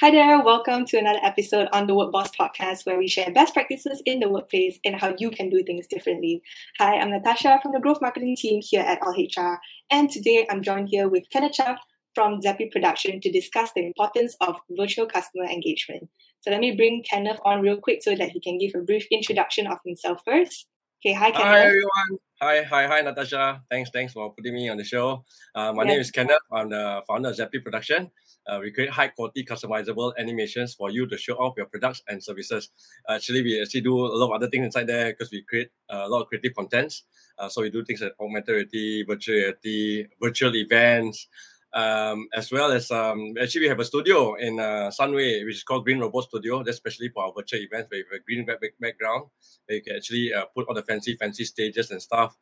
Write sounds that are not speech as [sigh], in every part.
Hi there, welcome to another episode on the Work Boss podcast where we share best practices in the workplace and how you can do things differently. Hi, I'm Natasha from the growth marketing team here at AllHR, and today I'm joined here with Kenneth Chan from Zappy Production to discuss the importance of virtual customer engagement. So let me bring Kenneth on real quick so that he can give a brief introduction of himself first. Okay, hi Kenneth. Hi everyone. Hi, hi, hi Natasha. Thanks, thanks for putting me on the show. Uh, my Yeah. name is Kenneth. I'm the founder of Zappy Production. Uh, we create high quality customizable animations for you to show off your products and services. actually, we actually do a lot of other things inside there because we create a lot of creative contents. Uh, so we do things like augmented reality, virtual reality, virtual events, um, as well as um, actually we have a studio in uh, Sunway, which is called Green Robot Studio. That's especially for our virtual events where you have a green back- back- background. Where you can actually uh, put all the fancy, fancy stages and stuff.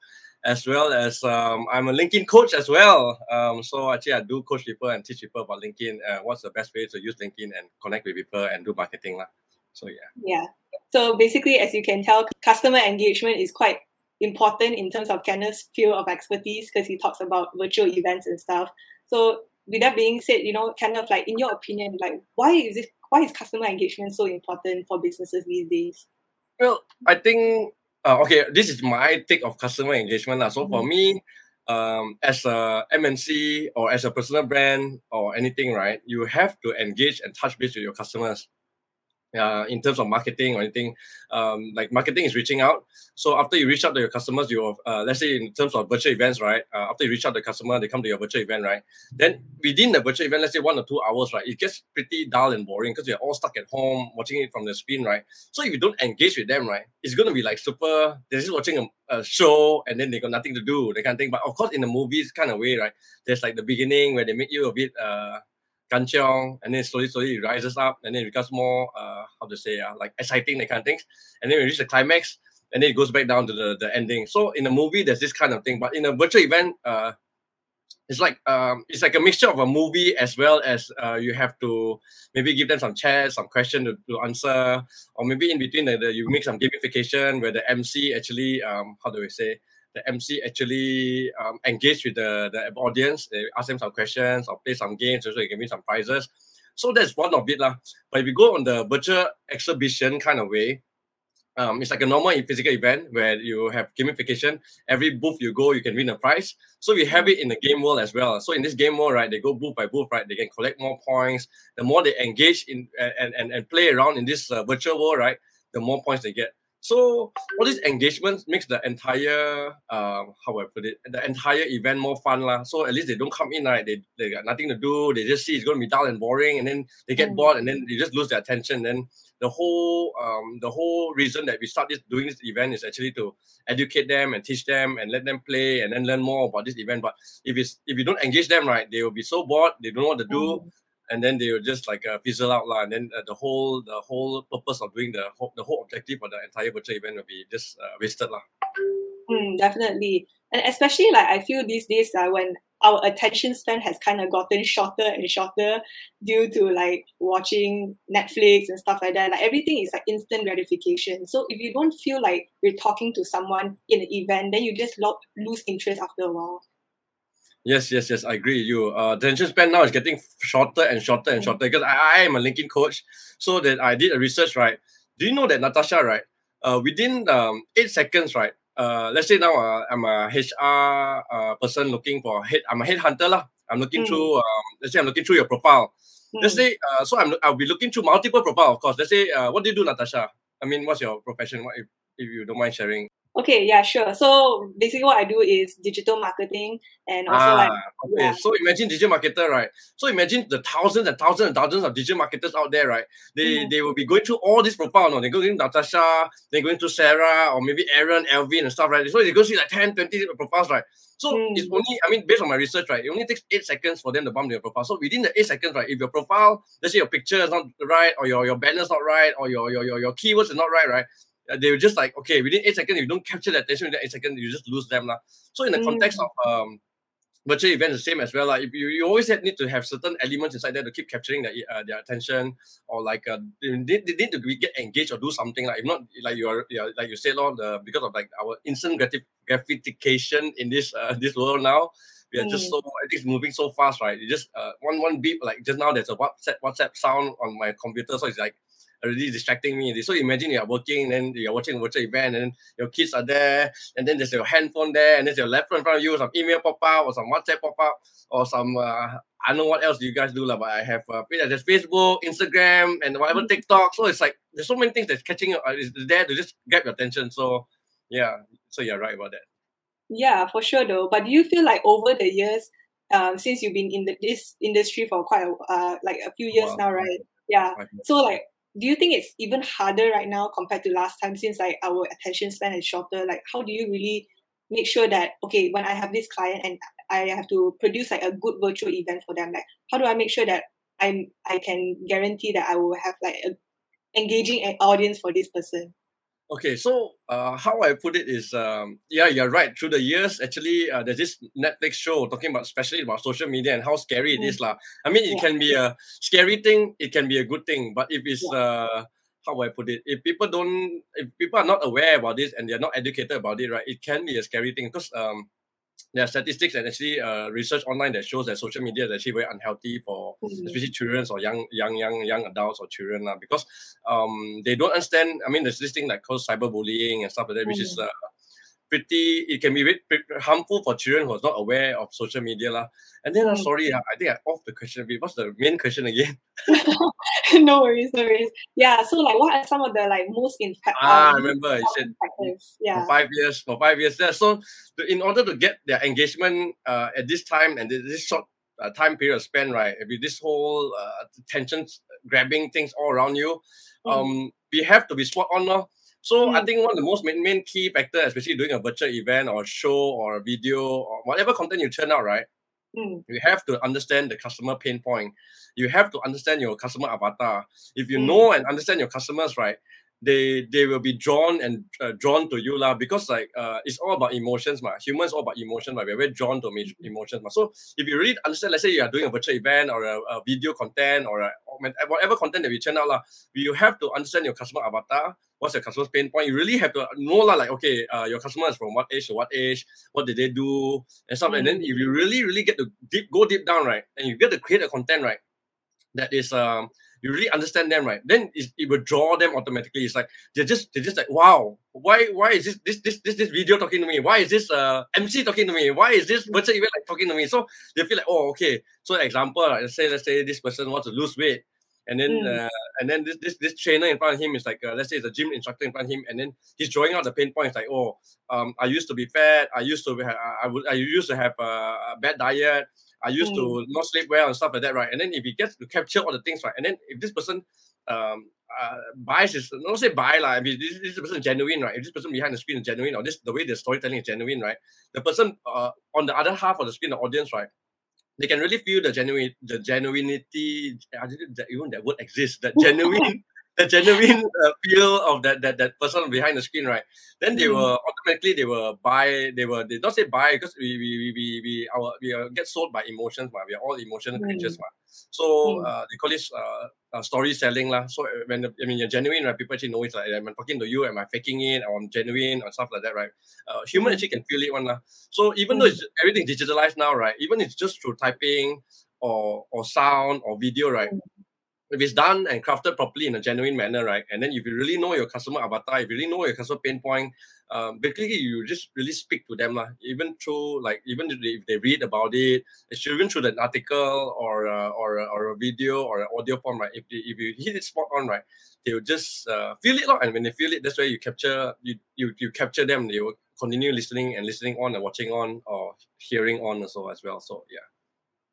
As well as um, I'm a LinkedIn coach as well. Um, so actually I do coach people and teach people about LinkedIn. Uh, what's the best way to use LinkedIn and connect with people and do marketing lah. So yeah. Yeah. So basically, as you can tell, customer engagement is quite important in terms of Kenneth's field of expertise because he talks about virtual events and stuff. So with that being said, you know, kind of like in your opinion, like why is it why is customer engagement so important for businesses these days? Well, I think uh, okay, this is my take of customer engagement. lah. So for Mhm. me, um, as a MNC or as a personal brand or anything, right, you have to engage and touch base with your customers. Uh, in terms of marketing or anything, um, like marketing is reaching out. So after you reach out to your customers, you uh, let's say in terms of virtual events, right? Uh, after you reach out to the customer, they come to your virtual event, right? Then within the virtual event, let's say one or two hours, right? It gets pretty dull and boring because you're all stuck at home watching it from the screen, right? So if you don't engage with them, right, it's gonna be like super. They're just watching a, a show and then they got nothing to do, kind of thing. But of course, in the movies kind of way, right? There's like the beginning where they make you a bit uh kancheong, and then slowly, slowly it rises up, and then it becomes more uh how to say uh, like exciting, that kind of things. And then we reach the climax, and then it goes back down to the, the ending. So in a movie, there's this kind of thing, but in a virtual event, uh it's like um it's like a mixture of a movie as well as uh you have to maybe give them some chat, some question to, to answer, or maybe in between the, the you make some gamification where the MC actually um how do we say the MC actually um, engage with the, the audience, they ask them some questions or play some games, so you can win some prizes. So that's one of it. lah. But if you go on the virtual exhibition kind of way, um, it's like a normal physical event where you have gamification. Every booth you go, you can win a prize. So we have it in the game world as well. So in this game world, right, they go booth by booth, right, they can collect more points. The more they engage in and and, and play around in this uh, virtual world, right, the more points they get. So all these engagements makes the entire um how I put it the entire event more fun lah. So at least they don't come in right. They they got nothing to do. They just see it's going to be dull and boring, and then they get Mm. bored, and then they just lose their attention. Then the whole um the whole reason that we start this doing this event is actually to educate them and teach them and let them play and then learn more about this event. But if it's if you don't engage them right, they will be so bored. They don't know what to do Mm. And then they will just like uh, fizzle out lah. And then uh, the whole the whole purpose of doing the whole, the whole objective of the entire virtual event will be just uh, wasted lah. Mm, definitely. And especially like I feel these days uh, when our attention span has kind of gotten shorter and shorter due to like watching Netflix and stuff like that. Like everything is like instant gratification. So if you don't feel like you're talking to someone in an event, then you just lo- lose interest after a while. Yes, yes, yes. I agree with you. Uh, attention span now is getting shorter and shorter and Mm. shorter because I, I am a LinkedIn coach, so that I did a research. Right? Do you know that Natasha? Right? Uh, within um, eight seconds, right? Uh, let's say now uh, I'm a HR uh, person looking for head. I'm a headhunter lah. I'm looking Mm. through. Um, let's say I'm looking through your profile. Let's Mm. say uh, so. I'm I'll be looking through multiple profile, of course. Let's say uh, what do you do, Natasha? I mean, what's your profession? What if, if you don't mind sharing? Okay, yeah, sure. So basically what I do is digital marketing and also like okay. yeah. So imagine digital marketer, right? So imagine the thousands and thousands and thousands of digital marketers out there, right? They Mhm. they will be going through all these profiles. No? They're going through Natasha, they're going through Sarah, or maybe Aaron, Elvin, and stuff, right? So they go through like 10, 20 profiles, right? So Mm. it's only, I mean, based on my research, right, it only takes eight seconds for them to bump their profile. So within the eight seconds, right, if your profile, let's say your picture is not right, or your, your banner's not right, or your, your, your, your keywords are not right, right? Uh, they were just like, okay, within eight seconds, if you don't capture the attention within eight seconds, you just lose them. lah. So in the context Mm. of um virtual events, the same as well. Like if you, you always need to have certain elements inside there to keep capturing their uh, their attention or like uh, they, they need to be, get engaged or do something like if not like you are, you are like you said, Lord, the because of like our instant gratif- gratification in this uh, [laughs] this world now. we are just so it's moving so fast, right? You just uh, one one beep like just now there's a WhatsApp WhatsApp sound on my computer, so it's like already distracting me. So imagine you're working, then you're watching a virtual event, and your kids are there, and then there's your handphone there, and there's your laptop in front of you, some email pop up, or some WhatsApp pop up, or some uh, I don't know what else you guys do, but I have uh, there's Facebook, Instagram, and whatever mm. TikTok. So it's like there's so many things that's catching you, uh, is there to just grab your attention. So yeah, so you're right about that. Yeah, for sure though. But do you feel like over the years, um, since you've been in the, this industry for quite a, uh, like a few years wow. now, right? Yeah. So like do you think it's even harder right now compared to last time since like our attention span is shorter? Like how do you really make sure that okay when i have this client and i have to produce like a good virtual event for them like how do i make sure that i'm i can guarantee that i will have like a engaging an audience for this person Okay, so uh, how I put it is, um, yeah, you're right. Through the years, actually, uh, there's this Netflix show talking about, especially about social media and how scary it mm. is, lah. I mean, it yeah. can be a scary thing, it can be a good thing, but if it's, uh, how I put it? If people don't, if people are not aware about this and they're not educated about it, right, it can be a scary thing because um, there are statistics and actually uh, research online that shows that social media is actually very unhealthy for mm-hmm. especially children or young young young young adults or children uh, because um they don't understand i mean there's this thing like called cyberbullying and stuff like that mm-hmm. which is mm. uh, pretty it can be pretty harmful for children who are not aware of social media la. and then i'm uh, sorry uh, i think i off the question a bit what's the main question again [laughs] [laughs] no worries no worries yeah so like what are some of the like most impact ah, i remember you said yeah for five years for five years yeah so to, in order to get their engagement uh, at this time and this short uh, time period spent right with this whole uh, tension grabbing things all around you mm. um we have to be spot on no? So mm. I think one of the most main, main key factor, especially doing a virtual event or show or a video or whatever content you turn out, right? Mm. You have to understand the customer pain point. You have to understand your customer avatar. If you mm. know and understand your customers, right, they they will be drawn and uh, drawn to you lah because like uh, it's all about emotions ma. Humans all about emotion but We're very drawn to emotions ma. So if you really understand, let's say you are doing a virtual event or a, a video content or a, whatever content that we out lah, you have to understand your customer avatar. What's your customer's pain point? You really have to know like okay, uh, your customer is from what age to what age, what did they do and stuff. Mm-hmm. And then if you really really get to deep go deep down right, and you get to create a content right, that is um you really understand them, right? Then it, it will draw them automatically. It's like they're just they're just like, wow, why why is this this this this, this video talking to me? Why is this uh MC talking to me? Why is this virtual event like talking to me? So they feel like, oh, okay. So example, let's say let's say this person wants to lose weight. And then, mm. uh, and then this, this this trainer in front of him is like, uh, let's say it's a gym instructor in front of him, and then he's drawing out the pain points like, oh, um, I used to be fat, I used to be, I would, I used to have a, a bad diet, I used mm. to not sleep well and stuff like that, right? And then if he gets to capture all the things, right? And then if this person um uh, buys is not say buy like I mean this, this person is genuine, right? If this person behind the screen is genuine, or this the way the storytelling is genuine, right? The person uh, on the other half of the screen, the audience, right? They can really feel the genuine the genuinity. Uh, I didn't even that word exists. That [laughs] genuine the genuine uh, feel of that, that that person behind the screen, right? Then they mm. will automatically they will buy. They will they don't say buy because we we we we our we uh, get sold by emotions, but we are all emotional mm. creatures, ma. So mm. uh, they call this uh, uh, story selling, lah. So uh, when I mean you're genuine, right? People actually know it. Like I'm talking to you? Am I faking it? Or I'm genuine or stuff like that, right? Uh, human mm. actually can feel it, one, lah. So even though mm. it's everything digitalized now, right? Even it's just through typing or or sound or video, right? If it's done and crafted properly in a genuine manner, right? And then if you really know your customer avatar, if you really know your customer pain point, um, basically you just really speak to them, lah. Even through like even if they, read about it, it's even through an article or uh, or or a video or an audio form, right? If they, if you hit it spot on, right, they will just uh, feel it, lah. And when they feel it, that's why you capture you you you capture them. They will continue listening and listening on and watching on or hearing on also as well. So yeah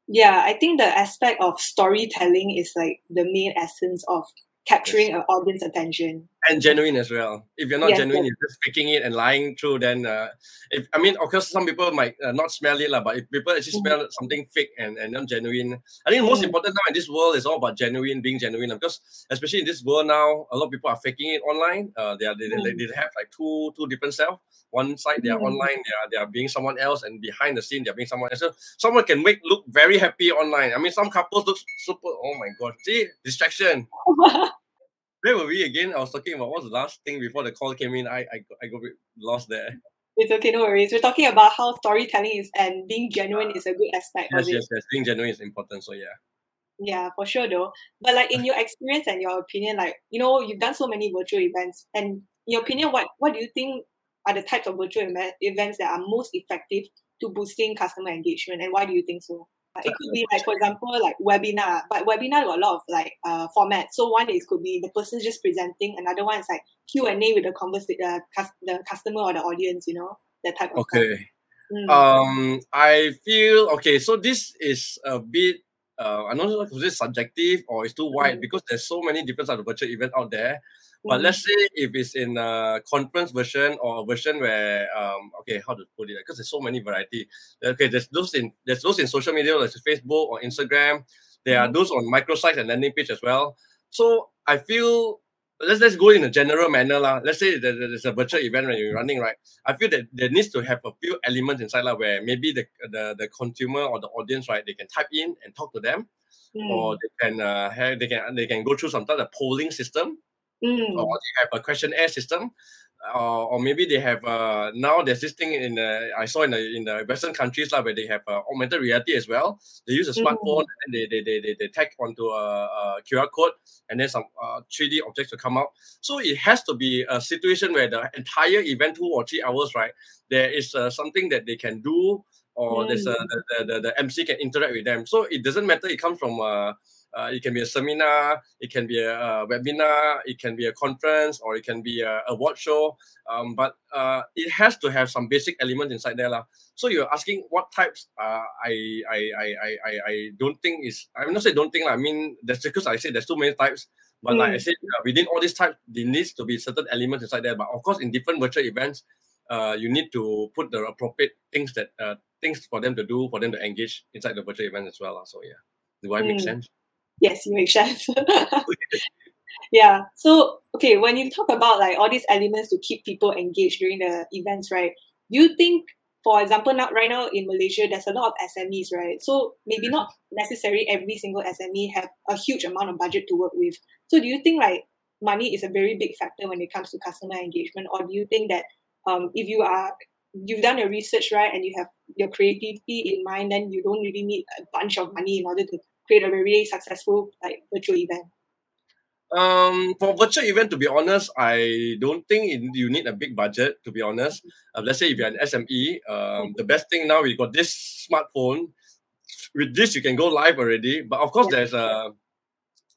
yeah i think the aspect of storytelling is like the main essence of capturing yes. an audience attention and genuine as well. If you're not yes, genuine, yes. you're just faking it and lying through. Then, uh, if I mean, of course, some people might uh, not smell it, lah. But if people actually mm-hmm. smell something fake and and not genuine, I think most mm-hmm. important now in this world is all about genuine, being genuine. Because especially in this world now, a lot of people are faking it online. Uh, they are they, mm-hmm. they, they have like two two different self. One side they are mm-hmm. online, they are they are being someone else, and behind the scene they are being someone else. So someone can make look very happy online. I mean, some couples look super. Oh my god! See distraction. [laughs] where were we again? I was talking about what's the last thing before the call came in. I I, I got lost there. It's okay, no worries. We're talking about how storytelling is and being genuine is a good aspect Yes, of it. yes, yes. Being genuine is important. So yeah. Yeah, for sure though. But like in your experience and your opinion, like you know, you've done so many virtual events, and in your opinion, what what do you think are the types of virtual eva- events that are most effective to boosting customer engagement, and why do you think so? Uh, It could be like, for example, like webinar, but webinar got a lot of like uh formats. So one is could be the person just presenting, another one is like Q and A with the converse uh, cus- the customer or the audience, you know, that type of. Okay. Mm. Um, I feel okay. So this is a bit. Uh, I don't know if it's subjective or it's too wide Mm. because there's so many different types of virtual event out there. But Mm. let's say if it's in a conference version or a version where um okay how to put it because there's so many variety. Okay, there's those in there's those in social media like Facebook or Instagram. There are Mhm. those on microsites and landing page as well. So I feel let's let's go in a general manner lah. Let's say that there's a virtual event when you're running right. I feel that there needs to have a few elements inside lah where maybe the the the consumer or the audience right they can type in and talk to them Mm. or they can uh have, they can they can go through some type of polling system Mm. or they have a questionnaire system, or, or maybe they have uh, now there's this thing in the I saw in the in the Western countries lah where they have uh, augmented reality as well. They use a smartphone and they they they they, they tag onto a, a QR code and then some uh, 3D objects will come out. So it has to be a situation where the entire event two or three hours right there is uh, something that they can do or there's a, Mm. the, the, the, the MC can interact with them. So it doesn't matter. It comes from uh, uh, it can be a seminar, it can be a, a webinar, it can be a conference, or it can be a award show. Um, but uh, it has to have some basic elements inside there. lah. So you're asking what types? Uh, I, I, I, I, I, don't think is. I'm not saying don't think. lah. I mean, that's because I say there's too many types. But like I Mm. said, uh, within all these types, there needs to be certain elements inside there. But of course, in different virtual events, uh, you need to put the appropriate things that uh, things for them to do for them to engage inside the virtual event as well. So yeah, do I make Mm. sense? Yes, you make sense. [laughs] yeah. So, okay, when you talk about like all these elements to keep people engaged during the events, right? Do you think, for example, now right now in Malaysia, there's a lot of SMEs, right? So maybe not necessarily every single SME have a huge amount of budget to work with. So do you think like money is a very big factor when it comes to customer engagement, or do you think that um, if you are you've done your research right and you have your creativity in mind, then you don't really need a bunch of money in order to create a very successful like virtual event. Um, for virtual event, to be honest, I don't think it, you need a big budget. To be honest, uh, let's say if you're an SME, um, the best thing now we got this smartphone. With this, you can go live already. But of course, Yeah. there's a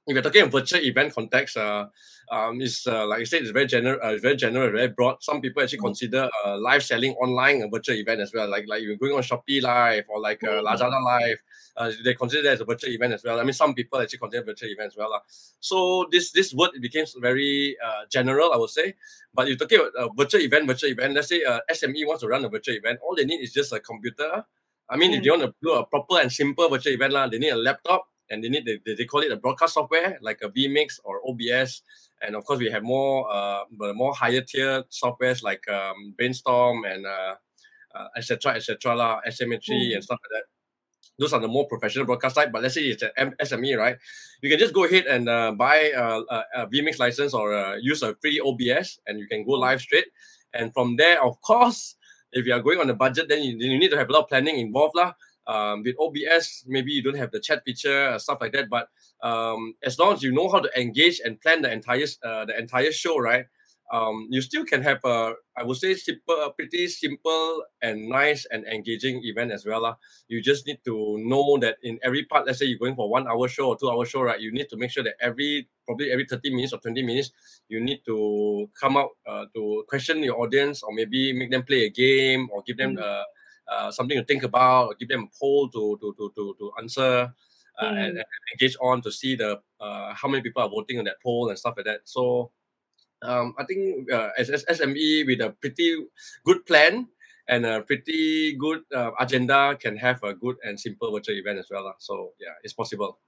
if you're talking in virtual event context, uh, um, it's uh, like I said, it's very general, uh, very general, very broad. Some people actually Mm. consider uh, live selling online a virtual event as well. Like like you're going on Shopee Live or like uh, Mm. Lazada Live, uh, they consider that as a virtual event as well. I mean, some people actually consider virtual event as well. lah. So this this word it became very uh, general, I would say. But you're talking about a virtual event, virtual event. Let's say uh, SME wants to run a virtual event. All they need is just a computer. I mean, if Mm. they want to do a proper and simple virtual event, lah, they need a laptop and they need they, they call it a broadcast software like a vmix or obs and of course we have more uh more higher tier softwares like um, brainstorm and uh, uh etc etc lah Aximmetry and stuff like that. Those are the more professional broadcast type but let's say it's an sme right? You can just go ahead and uh, buy a, a, a vmix license or uh, use a free obs and you can go live straight. And from there of course if you are going on a budget then you, you need to have a lot of planning involved lah um, with OBS, maybe you don't have the chat feature, uh, stuff like that. But um, as long as you know how to engage and plan the entire uh, the entire show, right? Um, you still can have a, I would say, simple, pretty simple and nice and engaging event as well. lah. You just need to know that in every part, let's say you're going for one hour show or two hour show, right? You need to make sure that every probably every 30 minutes or 20 minutes, you need to come out uh, to question your audience or maybe make them play a game or give them Mm. uh, uh, something to think about or give them a poll to to to to, to answer uh, and, Mm. and engage on to see the uh, how many people are voting on that poll and stuff like that. So um, I think uh, as, as SME with a pretty good plan and a pretty good uh, agenda can have a good and simple virtual event as well. So yeah, it's possible.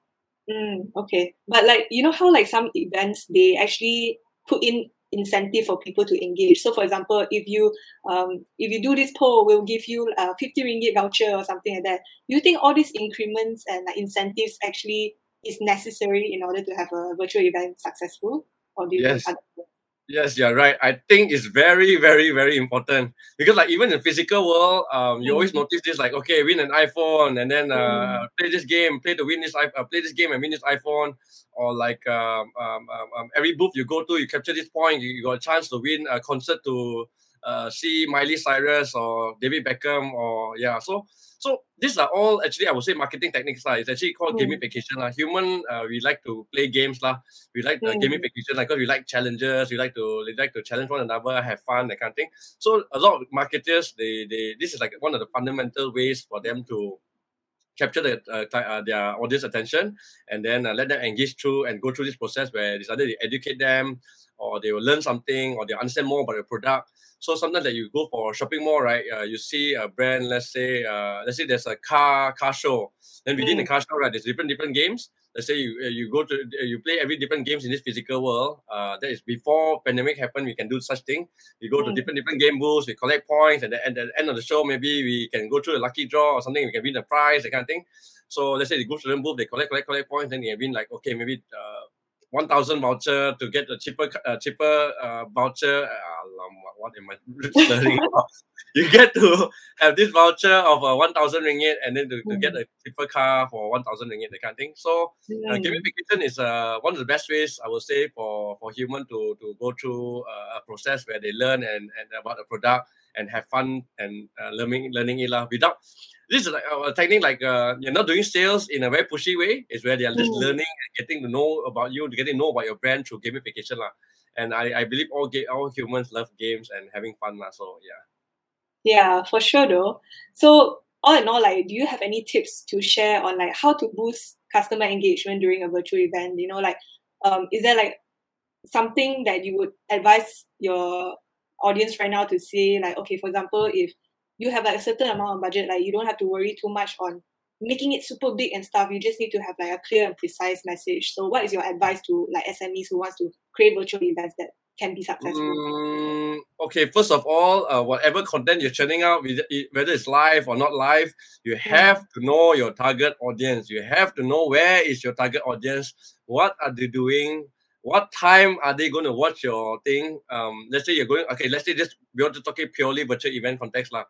Mm, okay. But like you know how like some events they actually put in incentive for people to engage. So for example, if you um if you do this poll, we'll give you a 50 ringgit voucher or something like that. Do you think all these increments and incentives actually is necessary in order to have a virtual event successful? Or do you Yes. think Yes, you're right. I think it's very, very, very important because, like, even in the physical world, um, you always notice this, like, okay, win an iPhone and then uh, mm. play this game, play to win this, uh, play this game and win this iPhone, or like um, um, um, um, every booth you go to, you capture this point, you, you got a chance to win a concert to uh, see Miley Cyrus or David Beckham, or yeah. So, so these are all actually I would say marketing techniques lah. It's actually called mm. gamification lah. Human, uh, we like to play games lah. We like uh, mm. gamification like because we like challenges. We like to we like to challenge one another, have fun, that kind of thing. So a lot of marketers, they they this is like one of the fundamental ways for them to capture the, uh, uh, their audience attention and then uh, let them engage through and go through this process where it's either they educate them or they will learn something or they understand more about the product so sometimes that you go for a shopping mall, right? Uh, you see a brand, let's say, uh, let's say there's a car car show. Then within mm. the car show, right, there's different different games. Let's say you uh, you go to uh, you play every different games in this physical world. Uh, that is before pandemic happened. We can do such thing. We go mm. to different different game booths. We collect points, and at the end of the show, maybe we can go through a lucky draw or something. We can win a prize, that kind of thing. So let's say they go to the booth, they collect collect collect points, then they win like okay maybe. Uh, 1000 voucher to get a cheaper uh, cheaper uh, voucher. Uh, what am I [laughs] you get to have this voucher of uh, 1000 ringgit and then to, to get a cheaper car for 1000 ringgit that kind of thing. So uh, gamification is uh, one of the best ways I would say for for human to to go through uh, a process where they learn and, and about the product and have fun and uh, learning learning it lah without this is like a technique like uh, you're not doing sales in a very pushy way. It's where they are just mm. learning and getting to know about you, getting to know about your brand through gamification. La. And I, I believe all ga- all humans love games and having fun. La. So yeah. Yeah, for sure though. So all in all, like do you have any tips to share on like how to boost customer engagement during a virtual event? You know, like um, is there like something that you would advise your audience right now to say like okay for example if you have like a certain amount of budget like you don't have to worry too much on making it super big and stuff. You just need to have like a clear and precise message. So what is your advice to like smes who wants to create virtual events that can be successful? Mm, okay first of all uh, whatever content you're churning out whether it's live or not live you have yeah. to know your target audience. You have to know where is your target audience what are they doing what time are they going to watch your thing um let's say you're going okay let's say just we want to talk purely virtual event context lah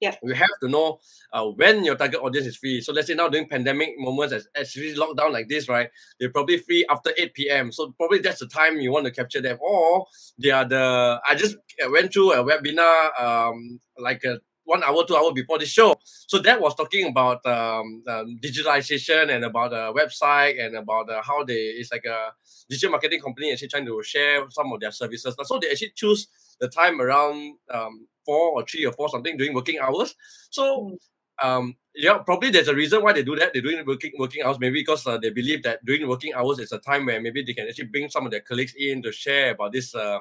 yeah. You have to know uh, when your target audience is free. So let's say now during pandemic moments, as actually lockdown like this, right? They're probably free after 8 p.m. So probably that's the time you want to capture them. Or they are the I just went through a webinar um like a one hour, two hour before the show. So that was talking about um, um, digitalization and about the website and about uh, how they it's like a digital marketing company actually trying to share some of their services. So they actually choose the time around um, four or three or four something during working hours. So hmm. um, yeah, probably there's a reason why they do that. They're doing working working hours, maybe because uh, they believe that during working hours is a time where maybe they can actually bring some of their colleagues in to share about this uh,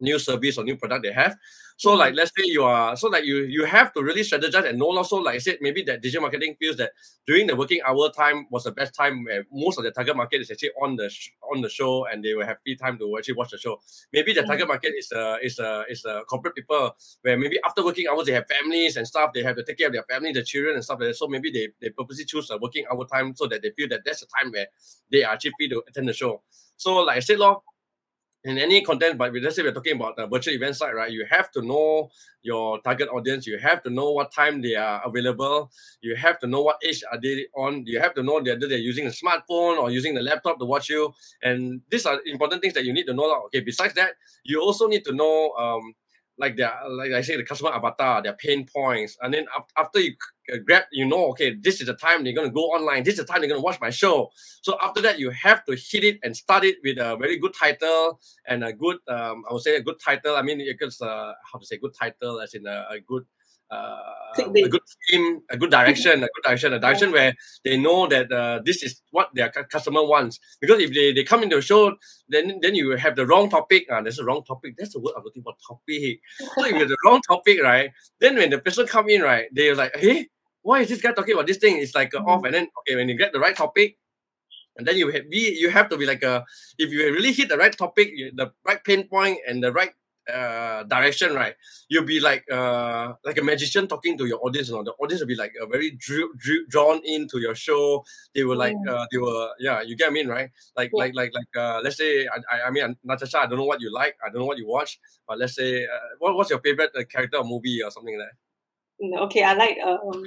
new service or new product they have. So mm-hmm. like let's say you are so like you you have to really strategize and know also like I said maybe that digital marketing feels that during the working hour time was the best time where most of the target market is actually on the sh- on the show and they will have free time to actually watch the show. Maybe the target mm-hmm. market is uh is uh is uh corporate people where maybe after working hours they have families and stuff they have to take care of their family, the children and stuff like that. So maybe they they purposely choose a working hour time so that they feel that that's the time where they are actually free to attend the show. So like I said, law in any content, but let's say we're talking about the virtual event site, right? You have to know your target audience. You have to know what time they are available. You have to know what age are they on. You have to know whether they're using a smartphone or using the laptop to watch you. And these are important things that you need to know. Okay, besides that, you also need to know um, like their like I say the customer avatar, their pain points, and then after you uh, grab, you know, okay, this is the time they're gonna go online. This is the time they're gonna watch my show. So after that, you have to hit it and start it with a very good title and a good, um, I would say a good title. I mean, it's uh, how to say good title as in a, a good a good team, a good direction, a good direction, a direction where they know that uh, this is what their customer wants. Because if they, they come into the show, then then you have the wrong topic. Uh, that's the wrong topic. That's the word I'm looking for. Topic. So if you have the wrong topic, right? Then when the person come in, right, they're like, hey, why is this guy talking about this thing? It's like uh, mm-hmm. off, and then okay, when you get the right topic, and then you have be you have to be like a if you really hit the right topic, the right pain point, and the right uh, direction, right, you'll be like uh, like a magician talking to your audience. You know? The audience will be like uh, very drew, drew, drawn into your show. They were like, uh, they were, yeah, you get me, mean, right? Like, yeah. like, like, like, uh, let's say, I, I, I mean, Natasha, I don't know what you like, I don't know what you watch, but let's say, uh, what, what's your favorite uh, character or movie or something like that? Mm, okay, I like, um,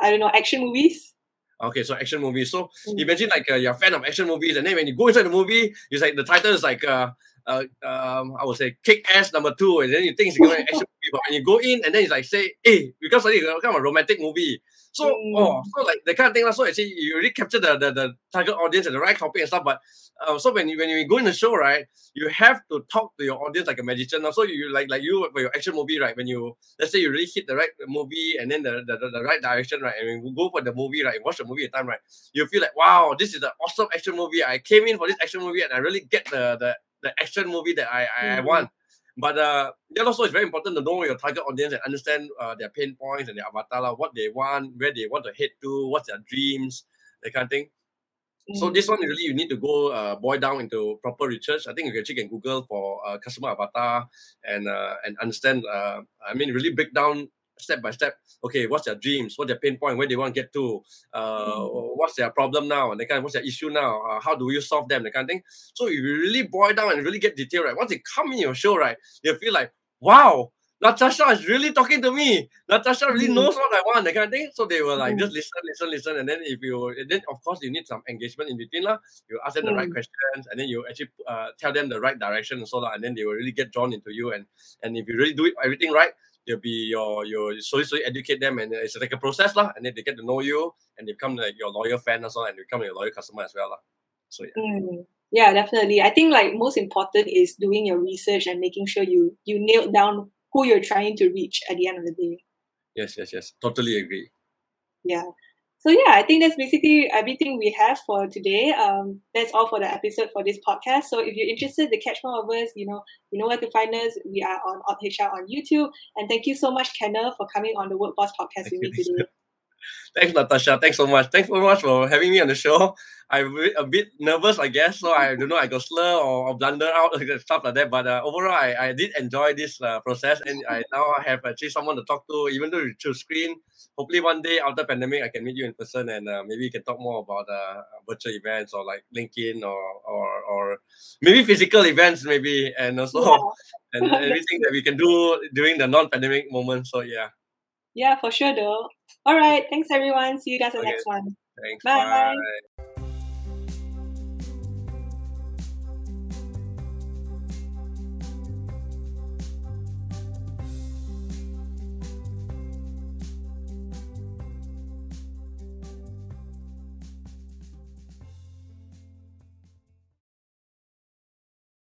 I don't know, action movies. Okay, so action movies. So mm. imagine like uh, you're a fan of action movies, and then when you go inside the movie, it's like the title is like uh, uh, um, I would say kick ass number two, and then you think it's going to action movie, but when you go in and then it's like say, hey, because it's kind of a romantic movie. So mm. oh, so like the kind of thing. So actually, you really capture the, the the target audience and the right topic and stuff. But uh, so when you when you go in the show, right, you have to talk to your audience like a magician. So you like like you for your action movie, right? When you let's say you really hit the right movie and then the the, the, the right direction, right, and you go for the movie, right, watch the movie at time, right, you feel like wow, this is an awesome action movie. I came in for this action movie and I really get the the the action movie that I I, mm. I want. But uh, yeah, also it's very important to know your target audience and understand uh, their pain points and their avatar, what they want, where they want to head to, what's their dreams, that kind of thing. Mm. So this one really you need to go uh, boil down into proper research. I think you can Google for uh, customer avatar and uh, and understand. Uh, I mean, really break down step by step. Okay, what's their dreams? What's their pain point? Where they want to get to? Uh, mm. What's their problem now? And the kind, of, what's their issue now? Uh, how do you solve them? The kind of thing. So you really boil down and really get detailed, right? Once they come in your show, right, you feel like, wow, Natasha is really talking to me. Natasha really mm. knows what I want, that kind of thing. So they were like, mm. just listen, listen, listen. And then if you, then of course you need some engagement in between. La. You ask them mm. the right mm. questions and then you actually uh, tell them the right direction and so on. And then they will really get drawn into you. And and if you really do it, everything right, you'll be your your slowly slowly educate them and it's like a process lah. And then they get to know you and they become like your loyal fan as well and they become your loyal customer as well. La. So yeah. Mm. Yeah, definitely. I think like most important is doing your research and making sure you you nail down who you're trying to reach at the end of the day. Yes, yes, yes. Totally agree. Yeah. So yeah, I think that's basically everything we have for today. Um, that's all for the episode for this podcast. So if you're interested to catch more of us, you know, you know where to find us. We are on HR on YouTube. And thank you so much, Kenneth, for coming on the Work Boss podcast with me today. Thanks, Natasha. Thanks so much. Thanks so much for having me on the show. I'm a bit nervous, I guess. So I don't know, I got slur or, or blunder out [laughs] stuff like that. But uh, overall, I, I did enjoy this uh, process, and I now have actually someone to talk to, even though through screen. Hopefully, one day after pandemic, I can meet you in person, and uh, maybe we can talk more about uh, virtual events or like LinkedIn or or or maybe physical events, maybe, and also yeah. and everything that we can do during the non-pandemic moment. So yeah. Yeah, for sure, though. All right. Thanks, everyone. See you guys in the next one. Thanks. Bye. bye.